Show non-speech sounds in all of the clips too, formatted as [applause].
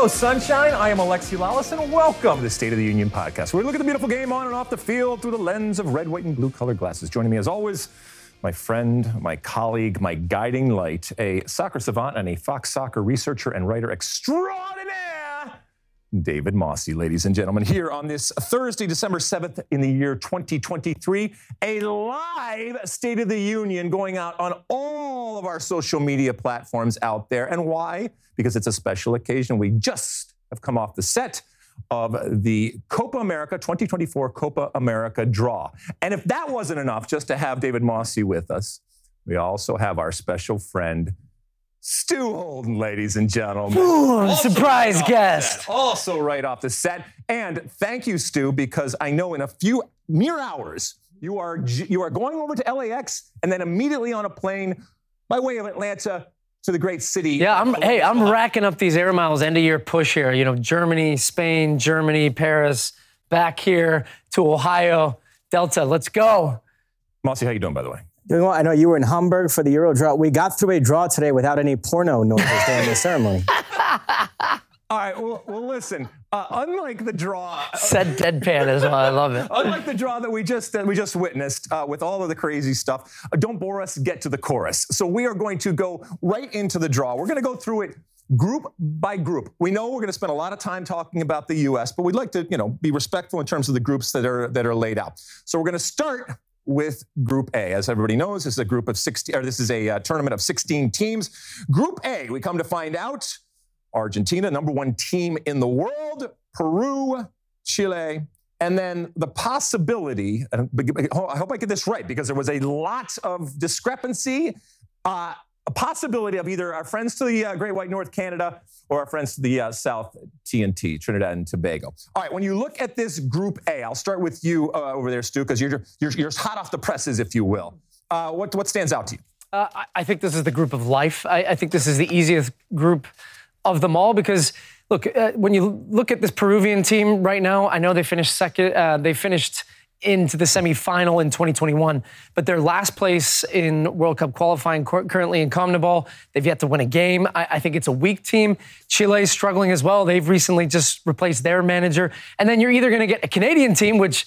Hello, sunshine. I am Alexi Lalas, and welcome to the State of the Union podcast. Where we look at the beautiful game on and off the field through the lens of red, white, and blue colored glasses. Joining me, as always, my friend, my colleague, my guiding light, a soccer savant and a Fox soccer researcher and writer extraordinaire, David Mosse, ladies and gentlemen, here on this Thursday, December 7th in the year 2023, a live State of the Union going out on all of our social media platforms out there. And why? Because it's a special occasion. We just have come off the set of the Copa America 2024 Copa America draw. And if that wasn't enough just to have David Mosse with us, we also have our special friend, Stu Holden, ladies and gentlemen. Ooh, surprise right guest. Also, right off the set. And thank you, Stu, because I know in a few mere hours you are you are going over to LAX and then immediately on a plane by way of Atlanta to the great city. Yeah, I'm. Hey, I'm racking up these air miles end of year push here. You know, Germany, Spain, Germany, Paris, back here to Ohio, Delta. Let's go. Mosse, how you doing, by the way? Doing well. I know you were in Hamburg for the Euro draw. We got through a draw today without any porno noises during the ceremony. [laughs] All right. Well, well listen. Uh, unlike the draw, Said deadpan as well. I love it. unlike the draw that we just that we just witnessed uh, with all of the crazy stuff, uh, don't bore us. Get to the chorus. So we are going to go right into the draw. We're going to go through it group by group. We know we're going to spend a lot of time talking about the U.S., but we'd like to, you know, be respectful in terms of the groups that are that are laid out. So we're going to start with Group A. As everybody knows, this is a group of 16, or this is a uh, tournament of 16 teams. Group A, we come to find out Argentina, number one team in the world, Peru, Chile, and then the possibility, I hope I get this right because there was a lot of discrepancy, uh, a possibility of either our friends to the uh, Great White North Canada or our friends to the uh, South TNT, Trinidad and Tobago. All right, when you look at this Group A, I'll start with you uh, over there, Stu, because you're, you're, you're hot off the presses, if you will. Uh, what, what stands out to you? Uh, I- think this is the group of life. I, I think this is the easiest group of them all because, look, uh, when you look at this Peruvian team right now, I know they finished second. They finished into the semifinal in 2021, but their last place in World Cup qualifying currently in CONMEBOL. They've yet to win a game. I, I think it's a weak team. Chile is struggling as well. They've recently just replaced their manager, and then you're either going to get a Canadian team, which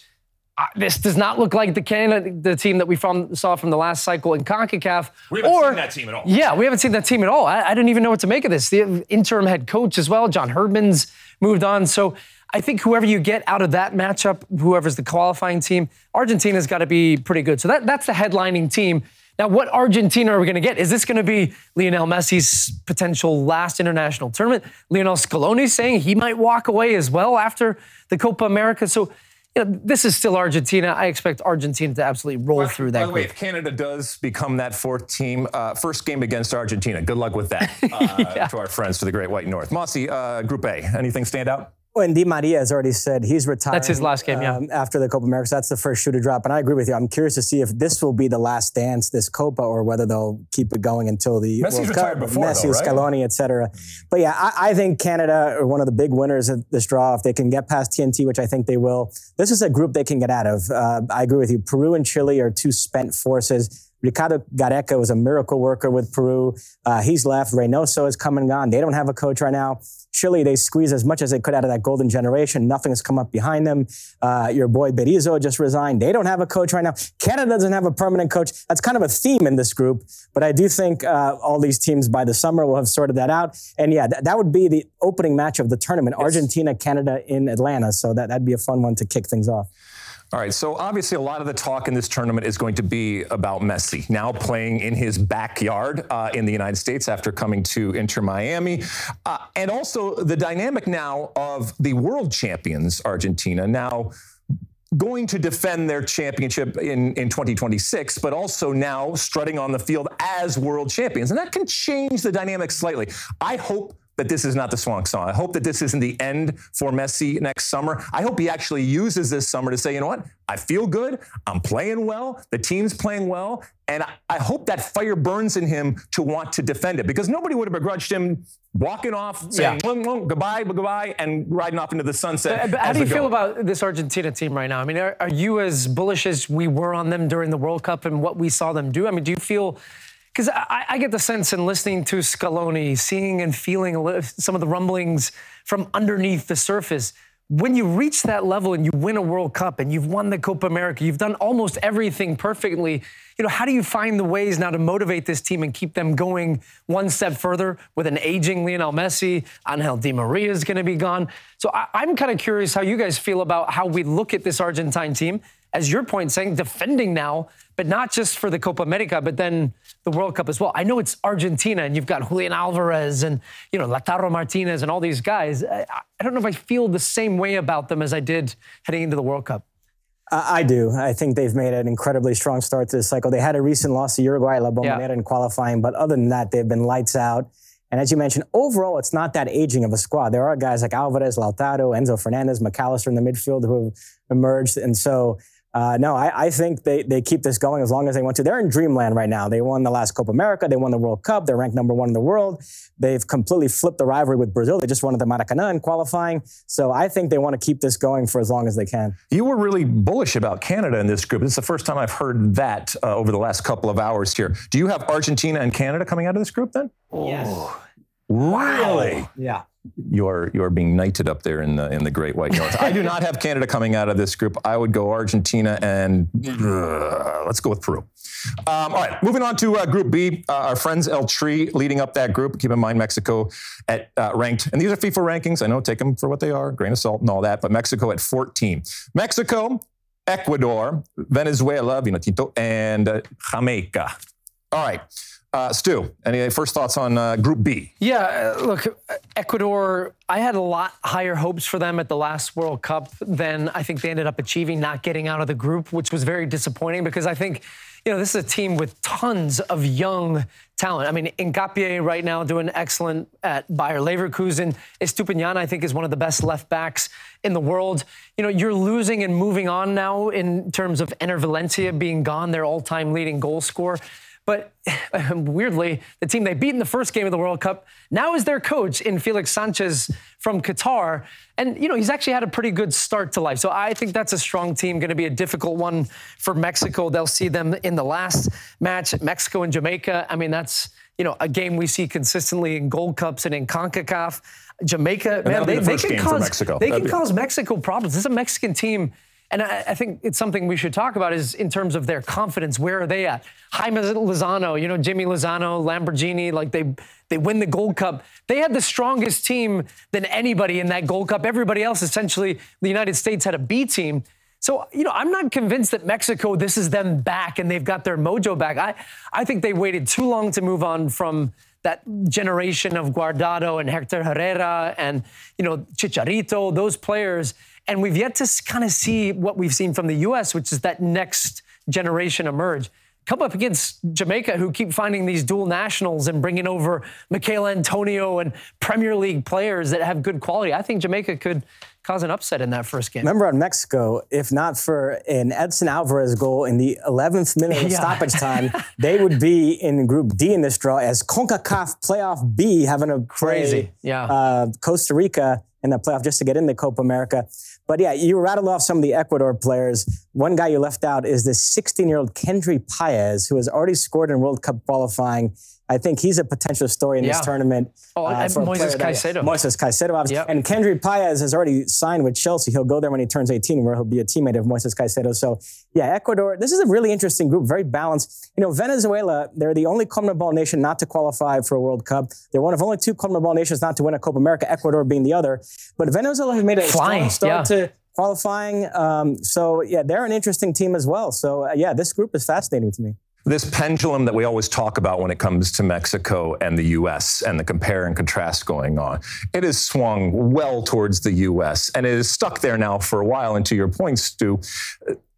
uh, this does not look like the Canada, the team that we from, saw from the last cycle in CONCACAF. We haven't or, seen that team at all. Yeah, we haven't seen that team at all. I, I didn't even know what to make of this. The interim head coach as well, John Herdman's moved on. So I think whoever you get out of that matchup, whoever's the qualifying team, Argentina's got to be pretty good. So that, that's the headlining team. Now, what Argentina are we going to get? Is this going to be Lionel Messi's potential last international tournament? Lionel Scaloni saying he might walk away as well after the Copa America. So you know, this is still Argentina. I expect Argentina to absolutely roll through that By the way, if Canada does become that fourth team, uh, first game against Argentina, good luck with that [laughs] uh, to our friends to the Great White North. Mosse, uh, Group A, anything stand out? Well, and Di Maria has already said he's retired. That's his last game, yeah. um, after the Copa America. So that's the first shoe to drop. And I agree with you. I'm curious to see if this will be the last dance, this Copa, or whether they'll keep it going until the Messi's World retired Cup. before, Messi, though, right? Scaloni, et cetera. But yeah, I, I think Canada are one of the big winners of this draw. If they can get past TNT, which I think they will, this is a group they can get out of. Uh, I agree with you. Peru and Chile are two spent forces. Ricardo Gareca was a miracle worker with Peru. Uh, he's left. Reynoso is come and gone. They don't have a coach right now. Chile, they squeezed as much as they could out of that golden generation. Nothing has come up behind them. Uh, your boy Berizzo just resigned. They don't have a coach right now. Canada doesn't have a permanent coach. That's kind of a theme in this group. But I do think uh, all these teams by the summer will have sorted that out. And yeah, th- that would be the opening match of the tournament Argentina, Canada in Atlanta. So that, that'd be a fun one to kick things off. All right, so obviously a lot of the talk in this tournament is going to be about Messi now playing in his backyard uh, in the United States after coming to Inter Miami, uh, and also the dynamic now of the world champions Argentina now going to defend their championship in, in 2026, but also now strutting on the field as world champions. And that can change the dynamic slightly. I hope that this is not the swan song. I hope that this isn't the end for Messi next summer. I hope he actually uses this summer to say, you know what? I feel good. I'm playing well. The team's playing well. And I hope that fire burns in him to want to defend it because nobody would have begrudged him walking off, saying yeah. goodbye, goodbye, and riding off into the sunset. But, but how do you feel about this Argentina team right now? I mean, are, are you as bullish as we were on them during the World Cup and what we saw them do? I mean, do you feel because I, I, get the sense in listening to Scaloni, seeing and feeling some of the rumblings from underneath the surface. When you reach that level and you win a World Cup and you've won the Copa America, you've done almost everything perfectly. You know, how do you find the ways now to motivate this team and keep them going one step further with an aging Lionel Messi? Angel Di Maria is going to be gone. So I, I'm kind of curious how you guys feel about how we look at this Argentine team as your point saying, defending now, but not just for the Copa America, but then the World Cup as well. I know it's Argentina, and you've got Julian Alvarez and you know Lautaro Martinez and all these guys. I, I don't know if I feel the same way about them as I did heading into the World Cup. I do. I think they've made an incredibly strong start to this cycle. They had a recent loss to Uruguay, La Bombonera, yeah. in qualifying, but other than that, they've been lights out. And as you mentioned, overall, it's not that aging of a squad. There are guys like Alvarez, Lautaro, Enzo Fernandez, Mac Allister in the midfield who have emerged. And so uh, no, I, I, think they, they keep this going as long as they want to. They're in dreamland right now. They won the last Copa America. They won the World Cup. They're ranked number one in the world. They've completely flipped the rivalry with Brazil. They just won at the Maracanã in qualifying. So I think they want to keep this going for as long as they can. You were really bullish about Canada in this group. This is the first time I've heard that uh, over the last couple of hours here. Do you have Argentina and Canada coming out of this group then? Yes. Really? Yeah you're you're being knighted up there in the in the Great White North. I do not have Canada coming out of this group. I would go Argentina and uh, let's go with Peru. Um, all right, moving on to uh, Group B. Uh, our friends El Tri leading up that group. Keep in mind Mexico at uh, ranked, and these are FIFA rankings. I know, take them for what they are, grain of salt and all that. But Mexico at 14. Mexico, Ecuador, Venezuela, Vinotinto, and uh, Jamaica. All right. Uh, Stu, any first thoughts on uh, Group B? Yeah, uh, look, Ecuador, I had a lot higher hopes for them at the last World Cup than I think they ended up achieving, not getting out of the group, which was very disappointing because I think, you know, this is a team with tons of young talent. I mean, Hincapié right now doing excellent at Bayer Leverkusen. Estupiñán, I think, is one of the best left backs in the world. You know, you're losing and moving on now in terms of Enner Valencia being gone, their all-time leading goal scorer. But [laughs] weirdly, the team they beat in the first game of the World Cup now is their coach in Felix Sanchez from Qatar. And, you know, he's actually had a pretty good start to life. So I think that's a strong team, going to be a difficult one for Mexico. They'll see them in the last match, Mexico and Jamaica. I mean, that's, you know, a game we see consistently in Gold Cups and in CONCACAF. Jamaica, man, they, the they, can cause, they can cause Mexico problems. This is a Mexican team and I, I, think it's something we should talk about is in terms of their confidence. Where are they at? Jaime Lozano, you know, Jimmy Lozano, Lamborghini, like they they win the Gold Cup. They had the strongest team than anybody in that Gold Cup. Everybody else, essentially, the United States had a B team. So, you know, I'm not convinced that Mexico, this is them back and they've got their mojo back. I, I think they waited too long to move on from that generation of Guardado and Hector Herrera and, you know, Chicharito, those players. And we've yet to kind of see what we've seen from the U.S., which is that next generation emerge. Come up against Jamaica, who keep finding these dual nationals and bringing over Michail Antonio and Premier League players that have good quality. I think Jamaica could cause an upset in that first game. Remember on Mexico, if not for an Edson Alvarez goal in the 11th minute of [laughs] yeah. stoppage time, [laughs] they would be in Group D in this draw as CONCACAF Playoff B having a crazy, yeah, uh, Costa Rica in the playoff just to get in the Copa America. But yeah, you rattled off some of the Ecuador players. One guy you left out is this 16 year old Kendry Páez, who has already scored in World Cup qualifying I think he's a potential story in yeah. this tournament. Oh, uh, Moises Caicedo. Moises Caicedo, obviously. Yep. And Kendry Páez has already signed with Chelsea. He'll go there when he turns 18, where he'll be a teammate of Moises Caicedo. So, yeah, Ecuador, this is a really interesting group, very balanced. You know, Venezuela, they're the only CONMEBOL nation not to qualify for a World Cup. They're one of only two CONMEBOL nations not to win a Copa America, Ecuador being the other. But Venezuela has made a Flying, strong start yeah. to qualifying. Um, so, yeah, they're an interesting team as well. So, uh, yeah, this group is fascinating to me this pendulum that we always talk about when it comes to Mexico and the U.S. and the compare and contrast going on, it has swung well towards the U.S. and it is stuck there now for a while. And to your point, Stu,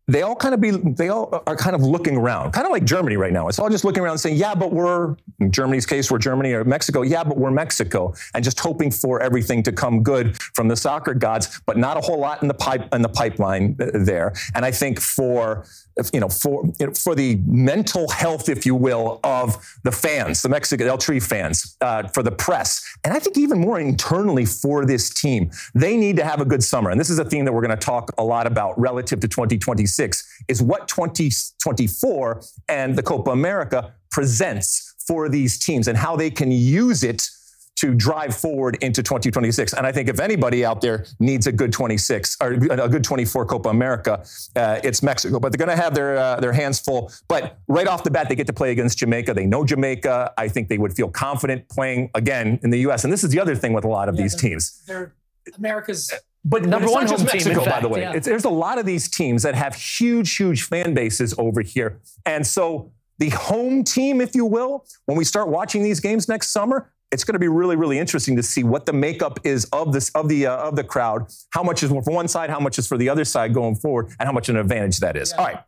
they all kind of be they all are kind of looking around kind of like germany right now. It's all just looking around saying yeah but we're in germany's case we're germany or mexico. Yeah but we're mexico. And just hoping for everything to come good from the soccer gods but not a whole lot in the pipe in the pipeline uh, there. And i think for you know, for you know, for the mental health, if you will, of the fans, the Mexican El Tri fans, uh, for the press, and I think even more internally for this team, they need to have a good summer. And this is a theme that we're going to talk a lot about relative to 2026. Is what 2024 and the Copa America presents for these teams and how they can use it to drive forward into 2026. And I think if anybody out there needs a good 26 or a good 24 Copa America, uh, it's Mexico. But they're going to have their uh, their hands full. But right off the bat, they get to play against Jamaica. They know Jamaica. I think they would feel confident playing again in the U.S. And this is the other thing with a lot of yeah, these they're, teams. They're America's but number one home Mexico, team, by the way. Yeah. there's a lot of these teams that have huge, huge fan bases over here, and so the home team, if you will, when we start watching these games next summer, it's going to be really, really interesting to see what the makeup is of this of the uh, of the crowd. How much is for one side, how much is for the other side going forward, and how much an advantage that is. Yeah. All right.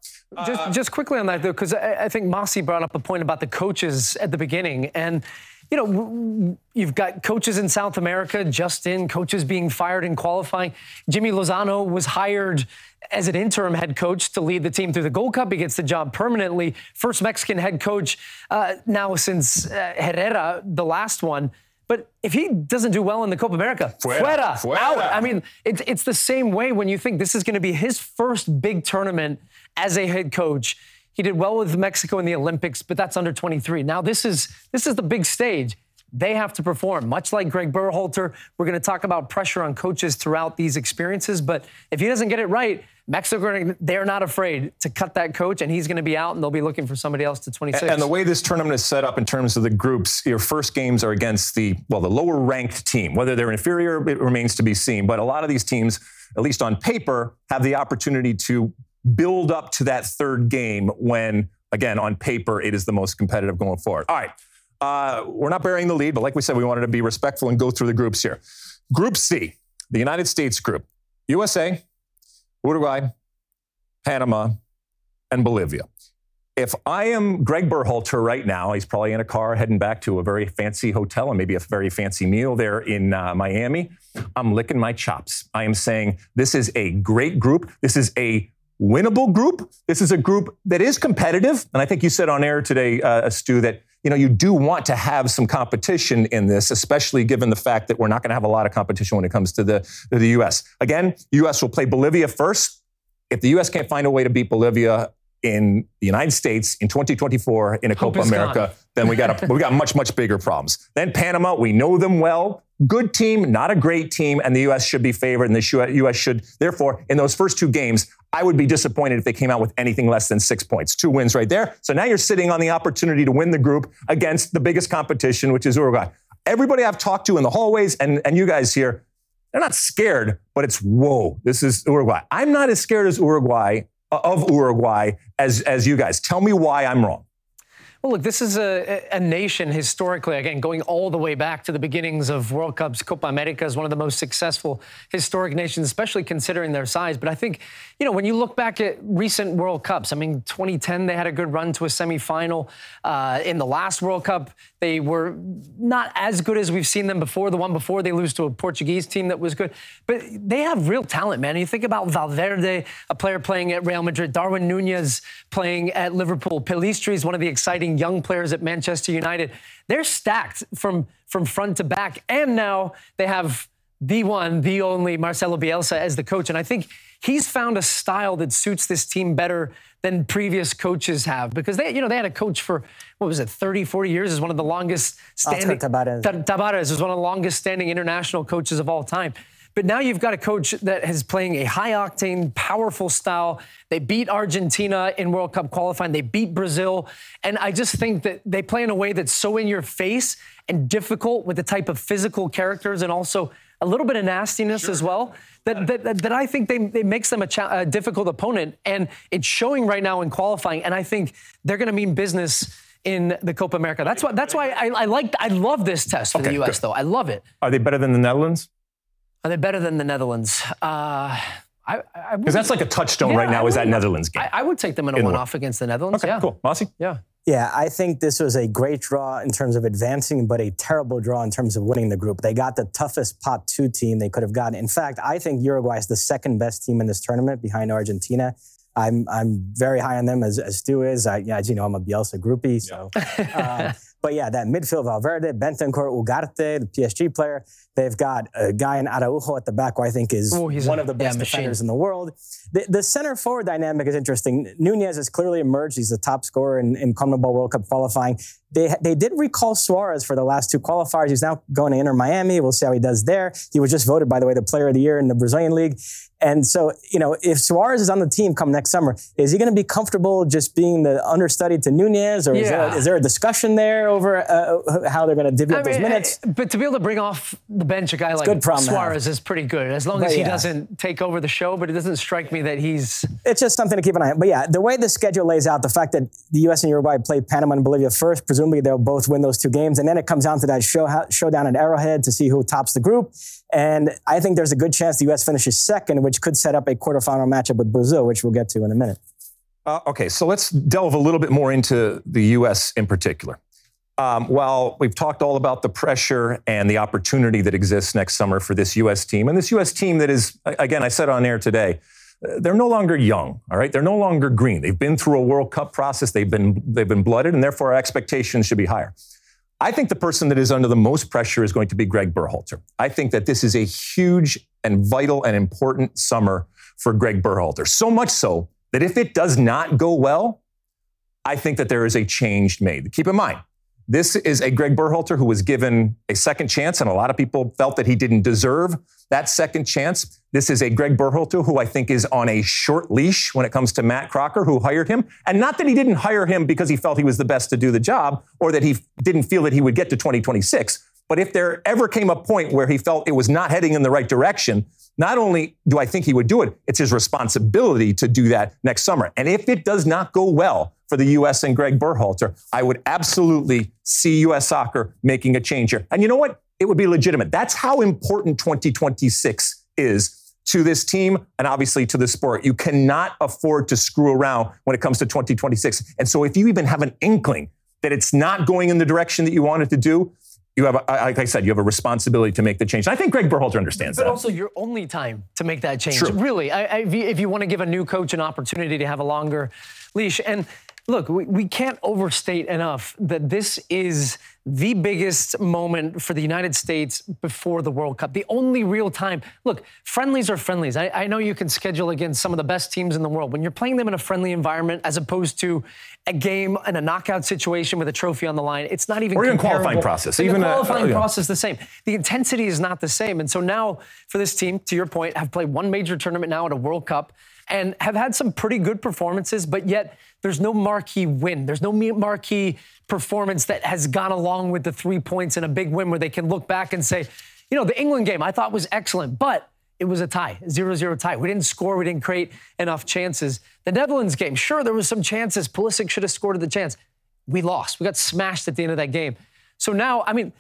Just, uh, just quickly on that though, because I, I think Mosse brought up a point about the coaches at the beginning, and you know, you've got coaches in South America just in, coaches being fired in qualifying. Jimmy Lozano was hired as an interim head coach to lead the team through the Gold Cup. He gets the job permanently. First Mexican head coach uh, now since uh, Herrera, the last one. But if he doesn't do well in the Copa America, fuera, fuera, fuera. out. I mean, it's, it's the same way when you think this is going to be his first big tournament as a head coach. He did well with Mexico in the Olympics, but that's under 23. Now this is this is the big stage. They have to perform, much like Gregg Berhalter. We're going to talk about pressure on coaches throughout these experiences, but if he doesn't get it right, Mexico, they're not afraid to cut that coach, and he's going to be out, and they'll be looking for somebody else to 26. And the way this tournament is set up in terms of the groups, your first games are against the, well, the lower ranked team. Whether they're inferior, it remains to be seen. But a lot of these teams, at least on paper, have the opportunity to build up to that third game when, again, on paper, it is the most competitive going forward. All right. Uh, we're not burying the lead, but like we said, we wanted to be respectful and go through the groups here. Group C, the United States group USA, Uruguay, Panama, and Bolivia. If I am Gregg Berhalter right now, he's probably in a car heading back to a very fancy hotel and maybe a very fancy meal there in uh, Miami. I'm licking my chops. I am saying this is a great group. This is a winnable group. This is a group that is competitive. And I think you said on air today, uh, Stu, that you know you do want to have some competition in this, especially given the fact that we're not going to have a lot of competition when it comes to the, to the U.S. Again, U.S. will play Bolivia first. If the U.S. can't find a way to beat Bolivia, in the United States in 2024 in a Hope Copa America, gone. then we got a, we got much much bigger problems. Then Panama, we know them well. Good team, not a great team, and the U.S. should be favored, and the U.S. should therefore in those first two games. I would be disappointed if they came out with anything less than six points. Two wins right there. So now you're sitting on the opportunity to win the group against the biggest competition, which is Uruguay. Everybody I've talked to in the hallways and, and you guys here, they're not scared, but it's whoa, this is Uruguay. I'm not as scared as Uruguay uh, of Uruguay as, as you guys. Tell me why I'm wrong. Well, look, this is a, a, nation historically, again, going all the way back to the beginnings of World Cups. Copa America is one of the most successful historic nations, especially considering their size. But I think, you know, when you look back at recent World Cups, I mean, 2010, they had a good run to a semifinal. Uh, in the last World Cup, they were not as good as we've seen them before. The one before, they lose to a Portuguese team that was good. But they have real talent, man. You think about Valverde, a player playing at Real Madrid, Darwin Nunez playing at Liverpool, Pellistri is one of the exciting young players at Manchester United. They're stacked from, from front to back. And now they have the one, the only Marcelo Bielsa as the coach. And I think he's found a style that suits this team better than previous coaches have because they, you know, they had a coach for what was it, 30, 40 years is one of the longest standing. Tabarez. Tabarez is one of the longest standing international coaches of all time. But now you've got a coach that is playing a high octane, powerful style. They beat Argentina in World Cup qualifying. They beat Brazil. And I just think that they play in a way that's so in your face and difficult with the type of physical characters and also a little bit of nastiness sure. as well that, that, that, I think they, it makes them a, cha- a difficult opponent. And it's showing right now in qualifying. And I think they're going to mean business in the Copa America. That's why. That's why I, I like. I love this test for okay, the U.S. Good. Though I love it. Are they better than the Netherlands? Are they better than the Netherlands? Uh, I, I Because that's like a touchstone Yeah, right now I is that Netherlands game. I, I would take them in a In one-off against the Netherlands. okay, yeah. cool. Mosse? Yeah. Yeah, I think this was a great draw in terms of advancing, but a terrible draw in terms of winning the group. They got the toughest pot two team they could have gotten. In fact, I think Uruguay is the second best team in this tournament behind Argentina. I'm I'm very high on them as, as Stu is. I, yeah, as you know, I'm a Bielsa groupie. So, uh, [laughs] but yeah, that midfield Valverde, Bentancur, Ugarte, the PSG player. They've got a guy in Araujo at the back who I think is Oh, he's one a- of the yeah, best machine. defenders in the world. The, the center forward dynamic is interesting. Nunez has clearly emerged. He's the top scorer in, in CONMEBOL World Cup qualifying. They, they did recall Suarez for the last two qualifiers. He's now going to Inter Miami. We'll see how he does there. He was just voted, by the way, the player of the year in the Brazilian league. And so, you know, if Suarez is on the team come next summer, is he going to be comfortable just being the understudy to Nunez? Or is, there, is there a discussion there over uh, how they're going to divvy up I those minutes? eh, but to be able to bring off the bench a guy like good problem to. Suarez is pretty good, as long But as he yeah. doesn't take over the show. But it doesn't strike me that he's. it's just something to keep an eye on. But yeah, the way the schedule lays out, the fact that the U.S. and Uruguay play Panama and Bolivia first, presumably they'll both win those two games, and then it comes down to that show, showdown at Arrowhead to see who tops the group. And I think there's a good chance the U.S. finishes second, which could set up a quarterfinal matchup with Brazil, which we'll get to in a minute. Uh, okay, so let's delve a little bit more into the U.S. in particular. Um, we've talked all about the pressure and the opportunity that exists next summer for this U.S. team, and this U.S. team that is, again, I said on air today, uh, they're no longer young. All right, they're no longer green. They've been through a World Cup process. They've been they've been blooded, and therefore our expectations should be higher. I think the person that is under the most pressure is going to be Gregg Berhalter. I think that this is a huge and vital and important summer for Gregg Berhalter. So much so that if it does not go well, I think that there is a change made. Keep in mind, this is a Gregg Berhalter who was given a second chance, and a lot of people felt that he didn't deserve that second chance. This is a Gregg Berhalter who I think is on a short leash when it comes to Matt Crocker, who hired him. And not that he didn't hire him because he felt he was the best to do the job or that he didn't feel that he would get to 2026. But if there ever came a point where he felt it was not heading in the right direction, not only do I think he would do it, it's his responsibility to do that next summer. And if it does not go well for the U.S. and Gregg Berhalter, I would absolutely see U.S. soccer making a change here. And you know what? It would be legitimate. That's how important 2026 is to this team and obviously to the sport. You cannot afford to screw around when it comes to 2026. And so if you even have an inkling that it's not going in the direction that you wanted to do, you have, a, like I said, you have a responsibility to make the change. And I think Gregg Berhalter understands But that. But also, your only time to make that change. True. Really, I, I, if you, if you want to give a new coach an opportunity to have a longer leash, and look, we, we can't overstate enough that this is the biggest moment for the United States before the World Cup. The only real time. Look, friendlies are friendlies. I, I know you can schedule against some of the best teams in the world. When you're playing them in a friendly environment as opposed to a game in a knockout situation with a trophy on the line, it's not even Or even qualifying process. The Even a- qualifying uh, yeah. process the same. The intensity is not the same. And so now for this team, to your point, have played one major tournament now at a World Cup and have had some pretty good performances, but yet there's no marquee win. There's no marquee performance that has gone along with the three points and a big win where they can look back and say, you know, the England game I thought was excellent, but it was a tie, 0-0 tie. We didn't score, we didn't create enough chances. The Netherlands game, sure, there was some chances. Pulisic should have scored the chance. We lost. We got smashed at the end of that game. So now, I mean,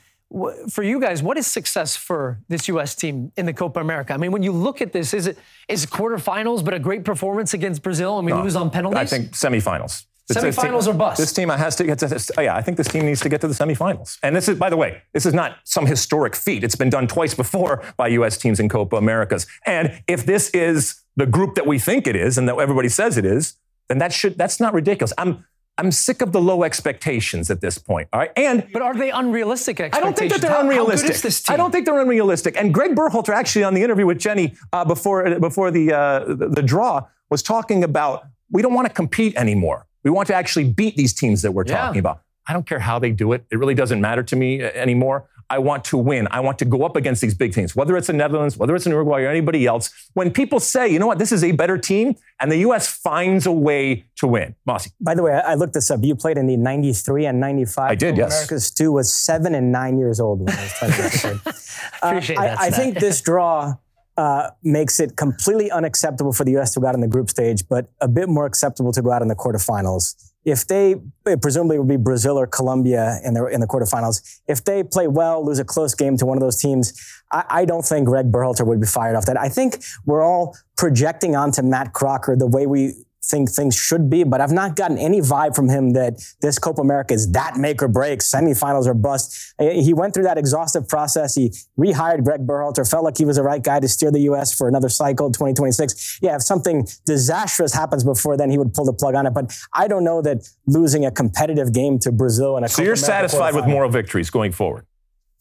for you guys, what is success for this U.S. team in the Copa America? I mean, when you look at this, is it is quarterfinals, but a great performance against Brazil, and we lose on penalties? I think semifinals. Semifinals team- or bust? This team has to get to. this- oh, yeah, I think this team needs to get to the semifinals. And this is, by the way, this is not some historic feat. It's been done twice before by U.S. teams in Copa Americas. And if this is the group that we think it is, and that everybody says it is, then that should that's not ridiculous. I'm I'm sick of the low expectations at this point. All right, and But are they unrealistic expectations? I don't think that they're How- unrealistic. How good is this team? I don't think they're unrealistic. And Gregg Berhalter, actually, on the interview with Jenny uh, before before the, uh, the the draw, was talking about we don't want to compete anymore. We want to actually beat these teams that we're Yeah. talking about. I don't care how they do it. It really doesn't matter to me uh, anymore. I want to win. I want to go up against these big teams, whether it's the Netherlands, whether it's in Uruguay or anybody else. When people say, you know what, this is a better team, and the U.S. finds a way to win. Mosse. By the way, I I looked this up. You played in the 93 and 95. I did, Copa yes. America. Stu was seven and nine years old when I was playing that game. [laughs] Uh, Appreciate that I, I think this draw uh, makes it completely unacceptable for the U.S. to go out in the group stage, but a bit more acceptable to go out in the quarterfinals. If they presumably would be Brazil or Colombia in the in the quarterfinals, if they play well, lose a close game to one of those teams, I, I don't think Gregg Berhalter would be fired off that. I think we're all projecting onto Matt Crocker the way we think things should be, but I've not gotten any vibe from him that this Copa America is that make or break, semifinals or bust. He went through that exhaustive process. He rehired Gregg Berhalter, felt like he was the right guy to steer the U.S. for another cycle, 2026. Yeah, if something disastrous happens before then, he would pull the plug on it. But I don't know that losing a competitive game to Brazil and a so Copa you're America satisfied with moral victories going forward.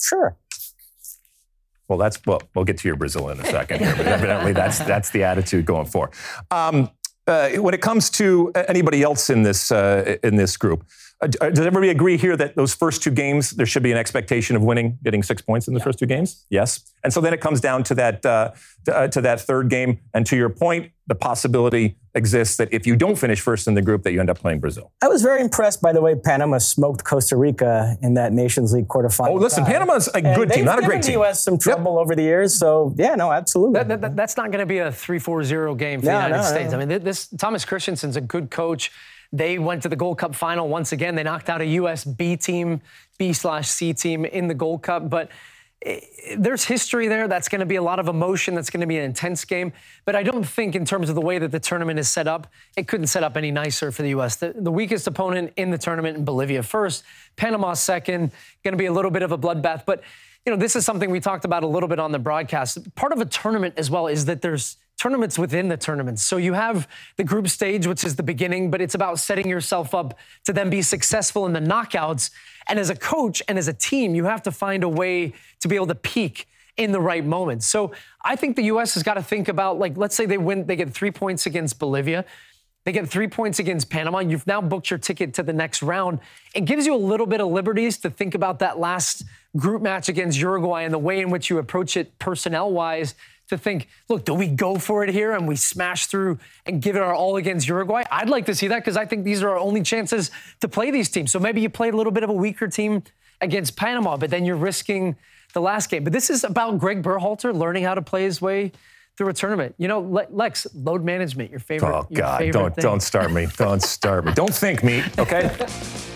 Sure. Well, that's well. We'll get to your Brazil in a second here, but evidently that's that's the attitude going forward. Um, uh, when it comes to anybody else in this uh, in this group, uh, does everybody agree here that those first two games there should be an expectation of winning, getting six points in the yeah. first two games? Yes. And so then it comes down to that uh, to, uh, to, that third game. And to your point, the possibility exists that if you don't finish first in the group, that you end up playing Brazil. I was very impressed by the way Panama smoked Costa Rica in that Nations League quarterfinal. Oh, listen. Panama's a good team, not a great team. The U.S. some trouble yep. over the years, so yeah, no, absolutely. That, that, that's not going to be a 3-4-0 game for no, the United no, States. No. I mean, this Thomas Christiansen's a good coach. They went to the Gold Cup final once again. They knocked out a U.S. B team, B slash C team in the Gold Cup, but eh, there's history there. That's going to be a lot of emotion. That's going to be an intense game. But I don't think, in terms of the way that the tournament is set up, it couldn't set up any nicer for the U.S. The, the weakest opponent in the tournament in Bolivia first, Panama second, going to be a little bit of a bloodbath. But, you know, this is something we talked about a little bit on the broadcast. Part of a tournament as well is that there's tournaments within the tournaments. So you have the group stage, which is the beginning, but it's about setting yourself up to then be successful in the knockouts. And as a coach and as a team, you have to find a way to be able to peak in the right moments. So I think the U.S. has got to think about, like, let's say they win, they get three points against Bolivia. They get three points against Panama. You've now booked your ticket to the next round. It gives you a little bit of liberties to think about that last group match against Uruguay and the way in which you approach it personnel wise to think, look, do we go for it here and we smash through and give it our all against Uruguay? I'd like to see that because I think these are our only chances to play these teams. So maybe you play a little bit of a weaker team against Panama, but then you're risking the last game. But this is about Gregg Berhalter learning how to play his way through a tournament. You know, Lex, load management, your favorite. Oh God, favorite don't thing. don't start me. Don't start me. Don't think me. Okay. [laughs]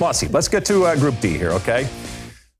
Mosse, let's get to uh, Group D here, okay?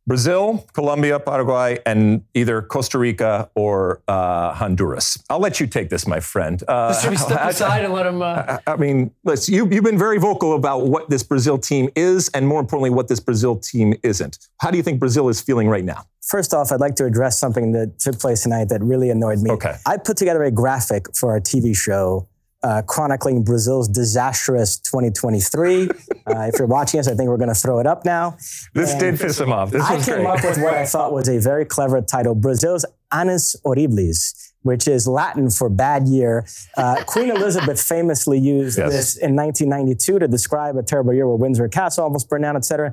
Brazil, Colombia, Paraguay, and either Costa Rica or uh, Honduras. I'll let you take this, my friend. Uh, Should we step [laughs] aside and let him? Uh... I, I, mean, listen, you, you've been very vocal about what this Brazil team is, and more importantly, what this Brazil team isn't. How do you think Brazil is feeling right now? First off, I'd like to address something that took place tonight that really annoyed me. Okay. I put together a graphic for our TV show uh, chronicling Brazil's disastrous 2023. uh, if you're watching us, I think we're going to throw it up now. This and did piss him off. This I came great. up with what I thought was a very clever title Brazil's Annus Horribilis, which is Latin for bad year. Uh, Queen Elizabeth famously used yes. this in 1992 to describe a terrible year where Windsor Castle almost burned down, etc.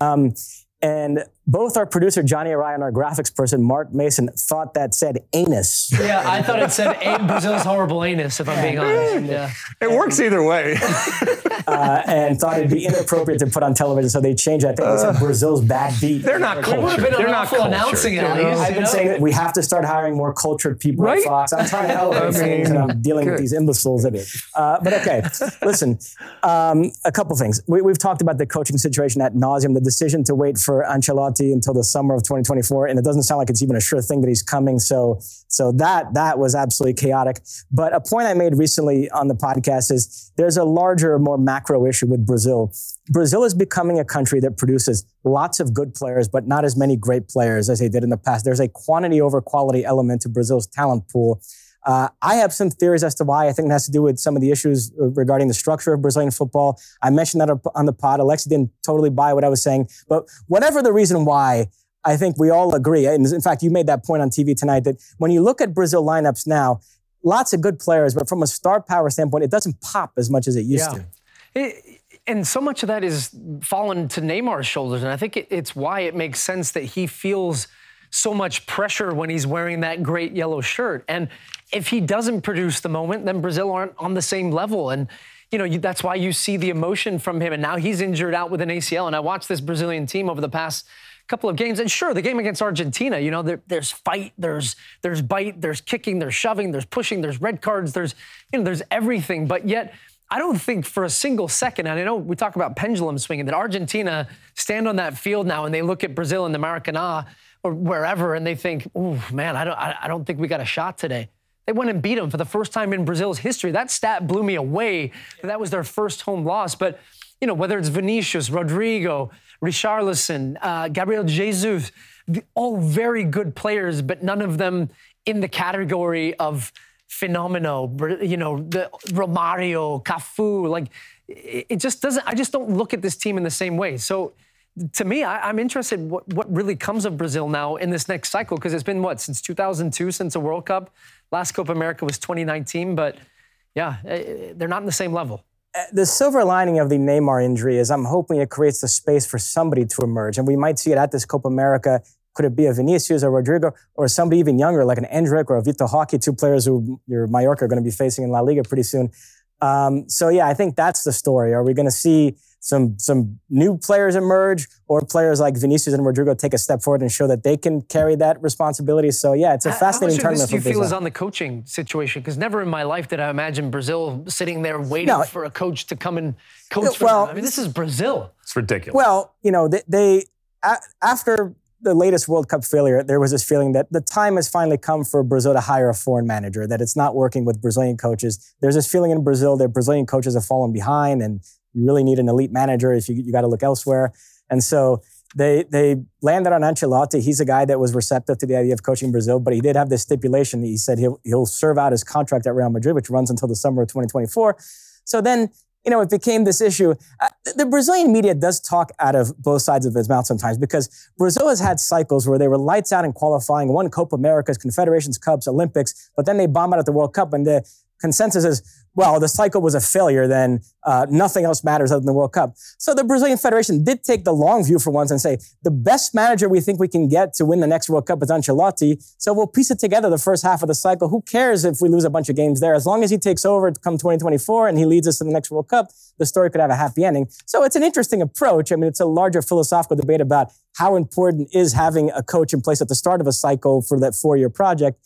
Um, and both our producer Johnny Araya and our graphics person Mark Mason thought that said anus. Yeah, I thought it said Brazil's horrible anus. If I'm being honest, yeah, it works either way. [laughs] uh, and thought it'd be inappropriate to put on television, so they changed. It. I think they said Brazil's bad beat. They're not cultured. would have They're not announcing it. I've been saying that we have to start hiring more cultured people right? at Fox. I'm trying to elevate things, and I'm dealing good. with these imbeciles. Uh, but okay, listen, um, a couple things. We, have talked about the coaching situation at nauseum. The decision to wait for Ancelotti until the summer of 2024, and it doesn't sound like it's even a sure thing that he's coming. So, so that that was absolutely chaotic. But a point I made recently on the podcast is there's a larger, more macro issue with Brazil. Brazil is becoming a country that produces lots of good players, but not as many great players as they did in the past. There's a quantity over quality element to Brazil's talent pool. Uh, I have some theories as to why. I think it has to do with some of the issues regarding the structure of Brazilian football. I mentioned that on the pod. Alexi didn't totally buy what I was saying, but whatever the reason why, I think we all agree. And in fact, you made that point on TV tonight that when you look at Brazil lineups now, lots of good players, but from a star power standpoint, it doesn't pop as much as it used Yeah. to. It, and so much of that is fallen to Neymar's shoulders. And I think it, it's why it makes sense that he feels so much pressure when he's wearing that great yellow shirt. And if he doesn't produce the moment, then Brazil aren't on the same level. And, you know, that's why you see the emotion from him. And now he's injured out with an ACL. And I watched this Brazilian team over the past couple of games. And sure, the game against Argentina, you know, there, there's fight, there's there's bite, there's kicking, there's shoving, there's pushing, there's red cards, there's you know, there's everything. But yet, I don't think for a single second, and I know we talk about pendulum swinging, that Argentina stand on that field now and they look at Brazil in the Maracanã or wherever and they think, "Oh man, I don't, I, don't think we got a shot today." They went and beat them for the first time in Brazil's history. That stat blew me away. That, was their first home loss. But you know, whether it's Vinicius, Rodrygo, Richarlison, uh, Gabriel Jesus, all very good players, but none of them in the category of phenomenal. You know, the Romario, Cafu, like it just doesn't. I just don't look at this team in the same way. So. To me, I, I'm interested what, what really comes of Brazil now in this next cycle because it's been what since 2002 since a World Cup. Last Copa America was 2019, but yeah, eh, they're not in the same level. the silver lining of the Neymar injury is I'm hoping it creates the space for somebody to emerge. And we might see it at this Copa America. Could it be a Vinicius or Rodrygo or somebody even younger like an Endrick or a Vitor Roque, two players who your Mallorca are going to be facing in La Liga pretty soon. Um, so yeah, I think that's the story. Are we going to see some some new players emerge or players like Vinicius and Rodrygo take a step forward and show that they can carry that responsibility? So yeah, it's a fascinating How much tournament of this do you feel Brazil. is on the coaching situation? Because never in my life did I imagine Brazil sitting there waiting No. for a coach to come and coach for well, them. I mean, this is Brazil. It's ridiculous. Well, you know, they, they a, after the latest World Cup failure, there was this feeling that the time has finally come for Brazil to hire a foreign manager, that it's not working with Brazilian coaches. There's this feeling in Brazil that Brazilian coaches have fallen behind and you really need an elite manager if you, you got to look elsewhere. And so they they landed on Ancelotti. He's a guy that was receptive to the idea of coaching Brazil, but he did have this stipulation. He said he'll he'll serve out his contract at Real Madrid, which runs until the summer of 2024. So then you know, it became this issue. Uh, the Brazilian media does talk out of both sides of its mouth sometimes because Brazil has had cycles where they were lights out in qualifying, won Copa Americas, Confederations Cups, Olympics, but then they bomb out at the World Cup. And the consensus is, well, the cycle was a failure, then uh, nothing else matters other than the World Cup. So the Brazilian Federation did take the long view for once and say, the best manager we think we can get to win the next World Cup is Ancelotti. So we'll piece it together the first half of the cycle. Who cares if we lose a bunch of games there? As long as he takes over come 2024 and he leads us to the next World Cup, the story could have a happy ending. So it's an interesting approach. I mean, it's a larger philosophical debate about how important is having a coach in place at the start of a cycle for that four-year project.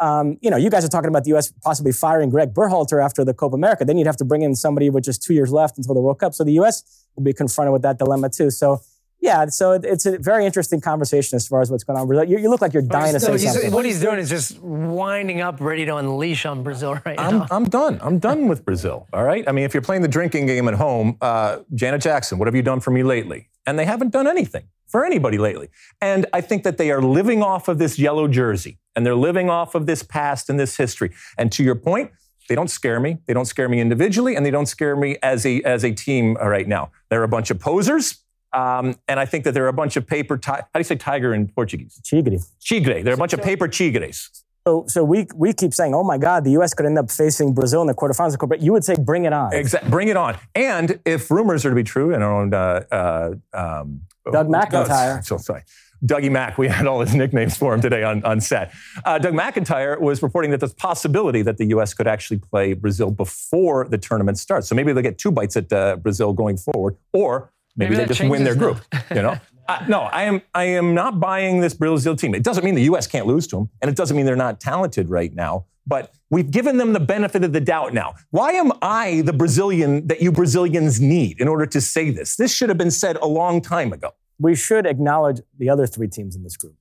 Um, you know, you guys are talking about the U.S. possibly firing Gregg Berhalter after the Copa America. Then you'd have to bring in somebody with just two years left until the World Cup. So the U.S. will be confronted with that dilemma too. So yeah, so it's a very interesting conversation as far as what's going on. You, you look like you're dying to say he's- something. what he's doing is just winding up, ready to unleash on Brazil right I'm, now. I'm done. I'm done with Brazil. All right. I mean, if you're playing the drinking game at home, uh, Janet Jackson, what have you done for me lately? And they haven't done anything for anybody lately. And I think that they are living off of this yellow jersey and they're living off of this past and this history. And to your point, they don't scare me. They don't scare me individually, and they don't scare me as a as a team right now. They're a bunch of posers, um, and I think that they're a bunch of paper. Ti- how do you say tiger in Portuguese? Chigri. Chigre. They're a bunch of paper chigres. So, so we we keep saying, oh my God, the U.S. could end up facing Brazil in the quarterfinals. But you would say, bring it on. Exactly. Bring it on. And if rumors are to be true, and our own uh, uh, um, Doug McIntyre. [laughs] So sorry. Dougie Mac, we had all his nicknames for him today on, on set. Uh, Doug McIntyre was reporting that there's a possibility that the U.S. could actually play Brazil before the tournament starts. So maybe they'll get two bites at uh, Brazil going forward, or maybe, Maybe they just win their group. You know, [laughs] no, I am I am not buying this Brazil team. It doesn't mean the U.S. can't lose to them, and it doesn't mean they're not talented right now. But we've given them the benefit of the doubt now. Why am I the Brazilian that you Brazilians need in order to say this? This should have been said a long time ago. We should acknowledge the other three teams in this group.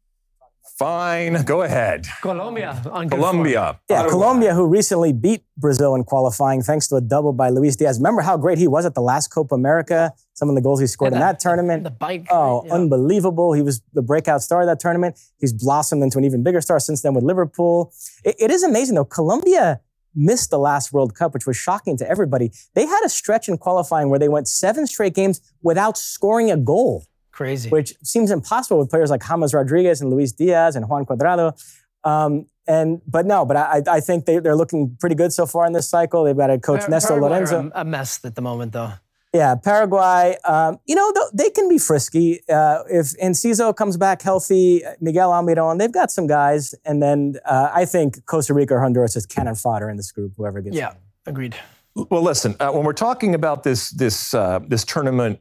Fine, go ahead. Colombia on good form. Colombia. Yeah, Uruguay. Colombia, who recently beat Brazil in qualifying thanks to a double by Luis Diaz. Remember how great he was at the last Copa America? Some of the goals he scored in Yeah, that tournament. The bike. Oh, yeah. unbelievable. He was the breakout star of that tournament. He's blossomed into an even bigger star since then with Liverpool. It- it is amazing, though. Colombia missed the last World Cup, which was shocking to everybody. They had a stretch in qualifying where they went seven straight games without scoring a goal Crazy. which seems impossible with players like James Rodriguez and Luis Diaz and Juan Cuadrado. Um, and but no, but I, I think they, they're looking pretty good so far in this cycle. They've got a coach Par- Nestor Paraguay Lorenzo. A, a mess at the moment, though. Yeah, Paraguay. Um, you know, they can be frisky. Uh, if Enciso comes back healthy, Miguel Almiron, they've got some guys. And then uh, I think Costa Rica or Honduras is cannon fodder in this group, whoever gets Yeah, agreed. Well, listen, uh, when we're talking about this this uh, this tournament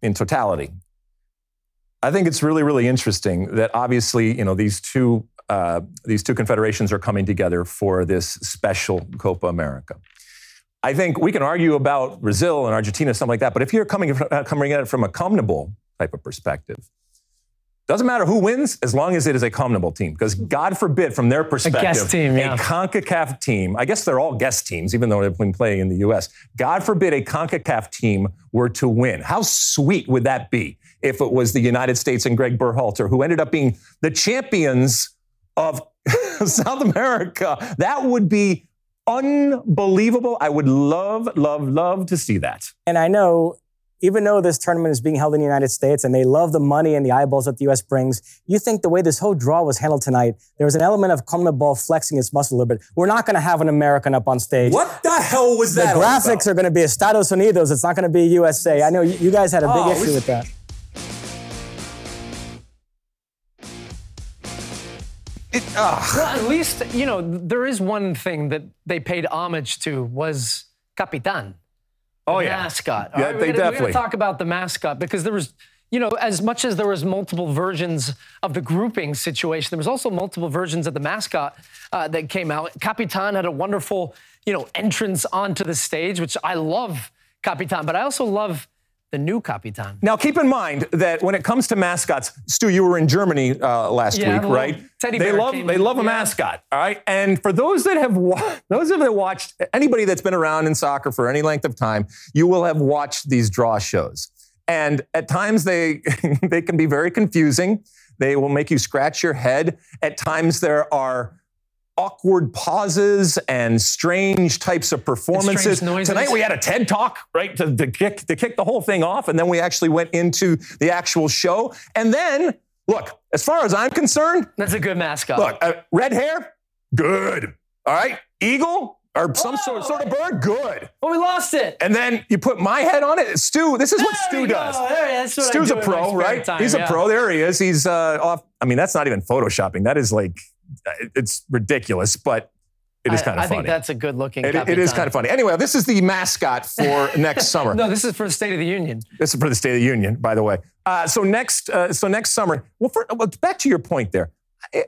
in totality, I think it's really really interesting that obviously you know these two uh, these two confederations are coming together for this special Copa America. I think we can argue about Brazil and Argentina something like that, but if you're coming uh, coming at it from a CONMEBOL type of perspective, doesn't matter who wins as long as it is a CONMEBOL team. Because God forbid, from their perspective, a guest team, yeah. a CONCACAF team, I guess they're all guest teams, even though they've been playing in the US. God forbid a CONCACAF team were to win. How sweet would that be if it was the United States and Gregg Berhalter, who ended up being the champions of [laughs] South America? That would be unbelievable. I would love, love, love to see that. And I know, even though this tournament is being held in the United States and they love the money and the eyeballs that the U.S. brings, you think the way this whole draw was handled tonight, there was an element of CONMEBOL flexing its muscle a little bit. We're not going to have an American up on stage. What the hell was The that? all graphics about? are going to be Estados Unidos. It's not going to be USA. I know you you guys had a big Oh, issue with that. It-. Well, at least you know there is one thing that they paid homage to was Capitan. Oh, the yeah. mascot. Yeah, right, they we gotta, definitely- We gotta talk about the mascot because there was, you know, as much as there was multiple versions of the grouping situation, there was also multiple versions of the mascot uh, that came out. Capitan had a wonderful, you know, entrance onto the stage, which I love Capitan, but I also love the new Capitan. Now, keep in mind that when it comes to mascots, Stu, you were in Germany uh, last Yeah, week, right? teddy they bear love they in, love a yeah. mascot, all right. And for those that have wa- those that have watched anybody that's been around in soccer for any length of time, you will have watched these draw shows, and at times they [laughs] they can be very confusing. They will make you scratch your head. At times there are awkward pauses and strange types of performances. Tonight we had a TED talk, right, to, to kick to kick the whole thing off, and then we actually went into the actual show. And then, look, as far as I'm concerned, That's a good mascot. look, uh, red hair, good. All right, eagle or some sort, sort of bird, good. oh, we lost it. And then you put my head on it. Stu, this is what There Stu does. There, what Stu's do a pro, right? time, He's yeah. a pro. There he is. He's uh, off. I mean, that's not even photoshopping. That is like, it's ridiculous, but it is I- kind of I funny. think that's a good looking. It- it is kind of funny. Anyway, this is the mascot for [laughs] next summer. No, this is for the State of the Union. This is for the State of the Union, by the way. Uh, so next, uh, so next summer. Well, for, well, back to your point there. I,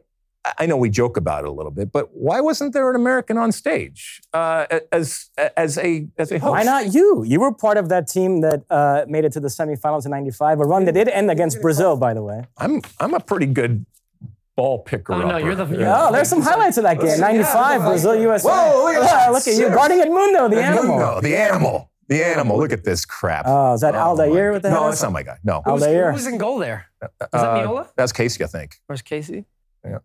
I know we joke about it a little bit, but why wasn't there an American on stage uh, as as a as a host? Why not you? You were part of that team that uh, made it to the semifinals in '95, a run that did end against Brazil, by the way. I'm I'm a pretty good ball picker. Oh, no, you're the- you're Oh, there's some highlights of that game. '95, Brazil, USA. Whoa, look at Yeah, look at you, guarding Edmundo, the animal. No, the animal. The animal. Look at this crap. Oh, is that Aldair with the no, that's not my guy. No. Who's, Aldair. who was in goal there? Was that Uh, Miola? That's Kasey, I think. Where's Kasey? Uh,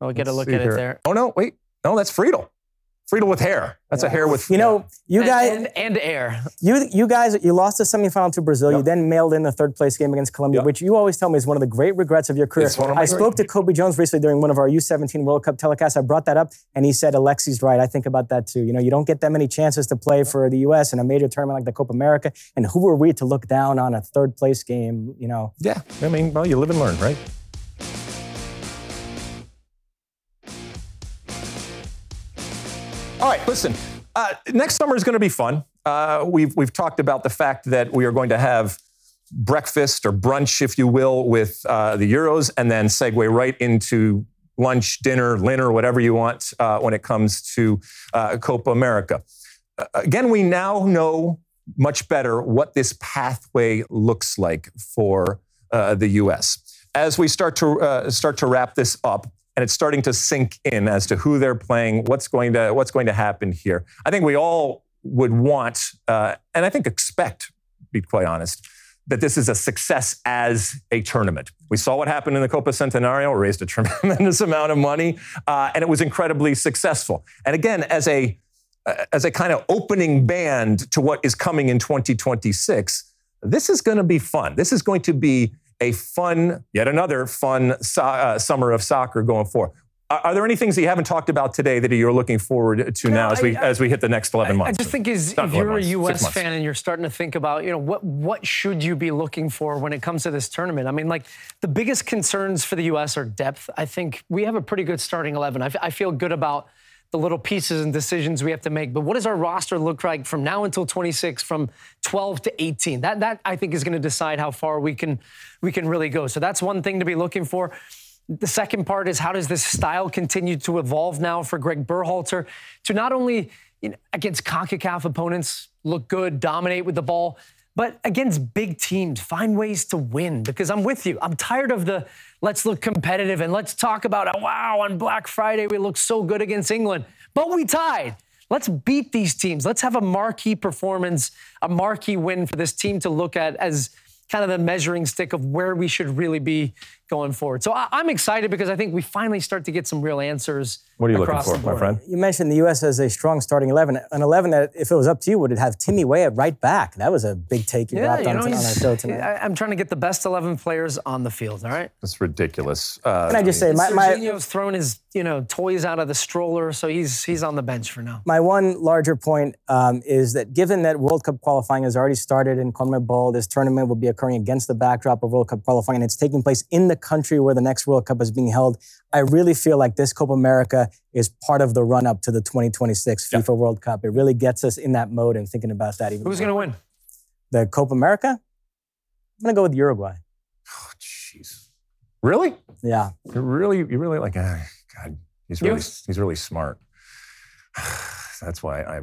Oh, we get a look at here. it there. Oh no, wait. No, that's Friedel. Friedel with hair. That's a hair with. You know, you And- guys, and, and air. you you guys, you lost the semifinal to Brazil. You then mailed in the third place game against Colombia, Yep. which you always tell me is one of the great regrets of your career. It's one of my I spoke to Cobi Jones recently during one of our U17 World Cup telecasts. I brought that up, and he said, "Alexi's right. I think about that too. You know, you don't get that many chances to play for the U.S. in a major tournament like the Copa America, and who are we to look down on a third place game? You know, Yeah, I mean, well, you live and learn, right? All right, listen. Uh, next summer is going to be fun. Uh, we've we've talked about the fact that we are going to have breakfast or brunch, if you will, with uh, the Euros, and then segue right into lunch, dinner, dinner, whatever you want uh, when it comes to uh, Copa America. Uh, again, we now know much better what this pathway looks like for the U.S. As we start to start to wrap this up, and it's starting to sink in as to who they're playing, what's going to what's going to happen here. I think we all would want, uh, and I think expect, be quite honest, that this is a success as a tournament. We saw what happened in the Copa Centenario, raised a [laughs] tremendous amount of money, uh, and it was incredibly successful. And again, as a uh, as a kind of opening band to what is coming in 2026, this is going to be fun. This is going to be a fun, yet another fun so- uh, summer of soccer going forward. Are, are there any things that you haven't talked about today that you're looking forward to now as we I- as we hit the next 11 months? I just think is if you're a months, six U.S. fan and you're starting to think about, you know, what what should you be looking for when it comes to this tournament? I mean, like the biggest concerns for the U.S. are depth. I think we have a pretty good starting eleven. I, f- I feel good about the little pieces and decisions we have to make. But what does our roster look like from now until 26, from 12 to 18? That that I think is going to decide how far we can we can really go. So that's one thing to be looking for. The second part is how does this style continue to evolve now for Gregg Berhalter to not only you know, against CONCACAF opponents look good, dominate with the ball, but against big teams, find ways to win. Because I'm with you. I'm tired of the let's look competitive and let's talk about oh, wow on Black Friday we looked so good against England, but we tied. Let's beat these teams. Let's have a marquee performance, a marquee win for this team to look at as kind of the measuring stick of where we should really be going forward. So I, I'm excited because I think we finally start to get some real answers. what are you looking for, my friend? You mentioned the U.S. has a strong starting 11. An 11 that, if it was up to you, would it have Timmy Weah at right back? That was a big take you Yeah, dropped you on, know, on our show tonight. I, I'm trying to get the best 11 players on the field. All right. That's ridiculous. Uh, Can I just say, my, my, Sergiño's thrown his you know toys out of the stroller, so he's he's on the bench for now. my one larger point um, is that given that World Cup qualifying has already started in CONMEBOL, this tournament will be occurring against the backdrop of World Cup qualifying, and it's taking place in the country where the next World Cup is being held. I really feel like this Copa America is part of the run up to the 2026 FIFA World Cup. It really gets us in that mode and thinking about that even Who's going to win? The Copa America? I'm going to go with Uruguay. [sighs] Jeez. Really? Yeah. You're really, you're really like, ah, God, he's You? really, he's really smart. [sighs] That's why I.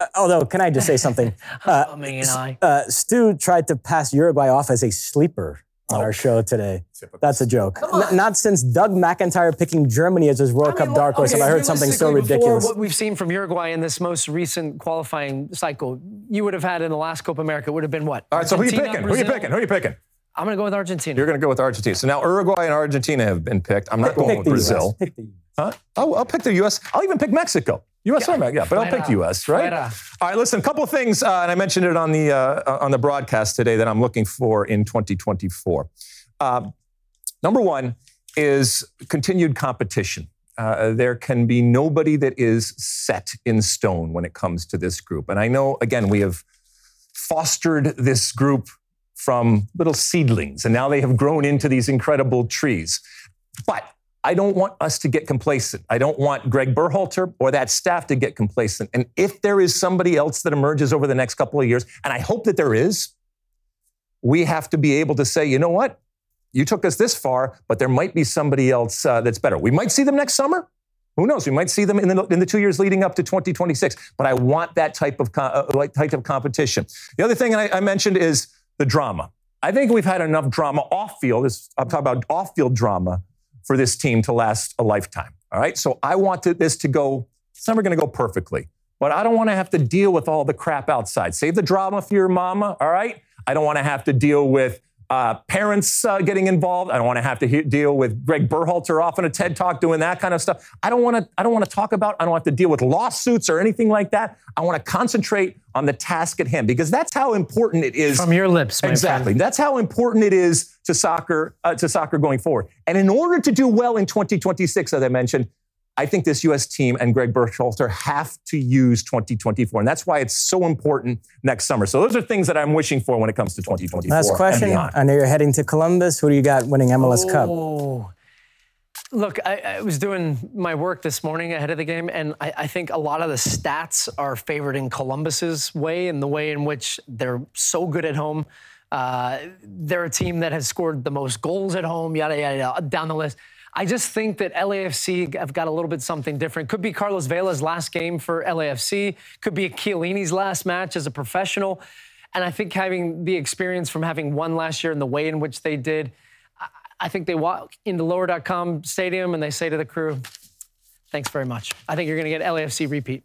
Uh, although, can I just say something? [laughs] Uh, oh man, I. uh, Stu tried to pass Uruguay off as a sleeper on Oh. our show today. That's a joke. N- not since Doug McIntyre picking Germany as his World Cup dark horse have I heard something so ridiculous. What we've seen from Uruguay in this most recent qualifying cycle, you would have had in the last Copa America would have been what? All right, so who are you Argentina, picking? Who are you picking? Who are you picking? I'm going to go with Argentina. You're going to go with Argentina. So now Uruguay and Argentina have been picked. I'm not going Pick with the Brazil. US. Pick the US. Huh? I'll, I'll pick the U.S. I'll even pick Mexico. U.S. or Mexico, yeah, but I'll pick. U.S. Right? All right. Listen, a couple of things, uh, and I mentioned it on the uh, on the broadcast today that I'm looking for in 2024. Uh, number one is continued competition. Uh, there can be nobody that is set in stone when it comes to this group, and I know again we have fostered this group from little seedlings, and now they have grown into these incredible trees. But I don't want us to get complacent. I don't want Gregg Berhalter or that staff to get complacent. And if there is somebody else that emerges over the next couple of years, and I hope that there is, we have to be able to say, you know what? You took us this far, but there might be somebody else uh, that's better. We might see them next summer. Who knows? We might see them in the, in the two years leading up to 2026. But I want that type of uh, type of competition. The other thing I, I mentioned is the drama. I think we've had enough drama off field. I'm talking about off field drama for this team to last a lifetime. All right. So I want this to go. It's never going to go perfectly, but I don't want to have to deal with all the crap outside. Save the drama for your mama. All right. I don't want to have to deal with uh, parents uh, getting involved. I don't want to have to he- deal with Gregg Berhalter off in a TED talk doing that kind of stuff. I don't want to. I don't want to talk about. I don't have to deal with lawsuits or anything like that. I want to concentrate on the task at hand because that's how important it is. From your lips, my exactly. friend. That's how important it is to soccer. Uh, to soccer going forward. And in order to do well in 2026, as I mentioned. I think this U.S. team and Gregg Berhalter have to use 2024, and that's why it's so important next summer. So those are things that I'm wishing for when it comes to 2024. Last question. beyond. I know you're heading to Columbus. Who do you got winning MLS Cup? Oh. Look, I, I was doing my work this morning ahead of the game, and I, I think a lot of the stats are favored in Columbus's way and the way in which they're so good at home. Uh, they're a team that has scored the most goals at home, yada, yada, yada, down the list. I just think that LAFC have got a little bit something different. Could be Carlos Vela's last game for LAFC, could be Chiellini's last match as a professional. And I think having the experience from having won last year and the way in which they did, I think they walk into lower.com stadium and they say to the crew, thanks very much. I think you're going to get LAFC repeat.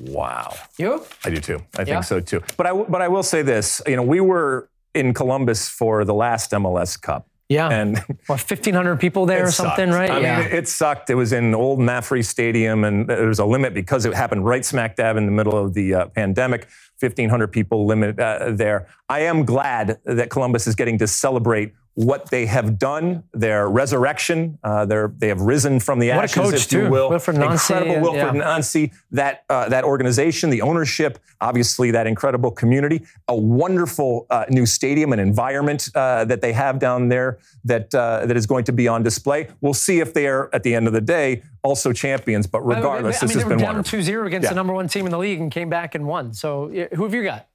Wow. You? I do too. I Yeah? think so too. But I, but I will say this. You know, we were in Columbus for the last MLS Cup. Yeah. And [laughs] What, 1,500 people there or It something, sucked. right? I yeah. mean, it sucked. It was in old MAPFRE Stadium, and there was a limit because it happened right smack dab in the middle of the uh, pandemic. 1,500 people limit uh, there. I am glad that Columbus is getting to celebrate what they have done, their resurrection. Uh, they have risen from the ashes, coach, if you will. Wilfried Nancy, Incredible Wilfried yeah. Nancy, that, uh, that organization, the ownership, obviously that incredible community, a wonderful uh, new stadium and environment uh, that they have down there that, uh, that is going to be on display. We'll see if they are, at the end of the day, also champions. But regardless, I mean, this they has were been down wonderful. 2-0 against Yeah. the number one team in the league and came back and won. So who have you got?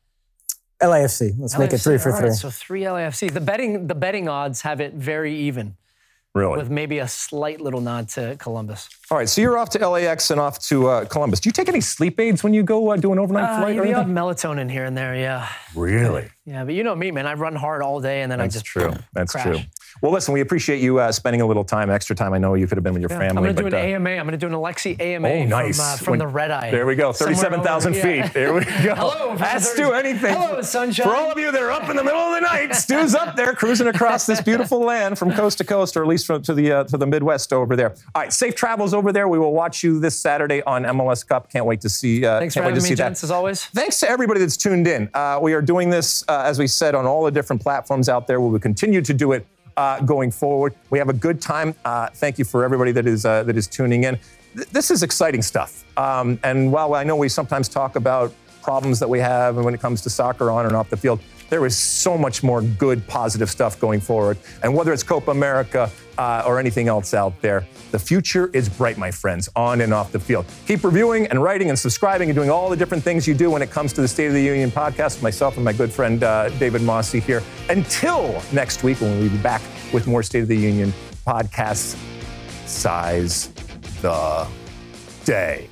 LAFC. Let's make it three for All right, three. so three LAFC. The betting the betting odds have it very even, Really? with maybe a slight little nod to Columbus. All right, so you're off to LAX and off to uh, Columbus. Do you take any sleep aids when you go uh, do an overnight Uh, flight or you have melatonin here and there, yeah. Really? Yeah, but you know me, man. I run hard all day and then I That's just true. That's crash. true. Well, listen, we appreciate you uh, spending a little time, extra time. I know you could have been with your family. I'm going to do an uh, AMA. I'm going to do an Alexi AMA Oh, nice. from, uh, from When- the Red Eye. There we go. 37,000 over- yeah. feet. There we go. Hello, Ask Stu anything. Hello, sunshine. For all of you that are up in the middle of the night, Stu's up there cruising across this beautiful [laughs] land from coast to coast, or at least from, to the uh, to the Midwest over there. All right, safe travels over there. We will watch you this Saturday on MLS Cup. Can't wait to see. Uh, Thanks for can't wait having to me, see gents, that. as always. Thanks to everybody that's tuned in. Uh, we are doing this, uh, as we said, on all the different platforms out there. We will continue to do it uh, going forward. We have a good time. Uh, thank you for everybody that is uh, that is tuning in. Th- this is exciting stuff. Um, and while I know we sometimes talk about problems that we have and when it comes to soccer on and off the field, there is so much more good, positive stuff going forward. And whether it's Copa America uh, or anything else out there, the future is bright, my friends, on and off the field. Keep reviewing and writing and subscribing and doing all the different things you do when it comes to the State of the Union podcast. Myself and my good friend uh, David Mosse here. Until next week, when we'll be back with more State of the Union podcasts. Size the day.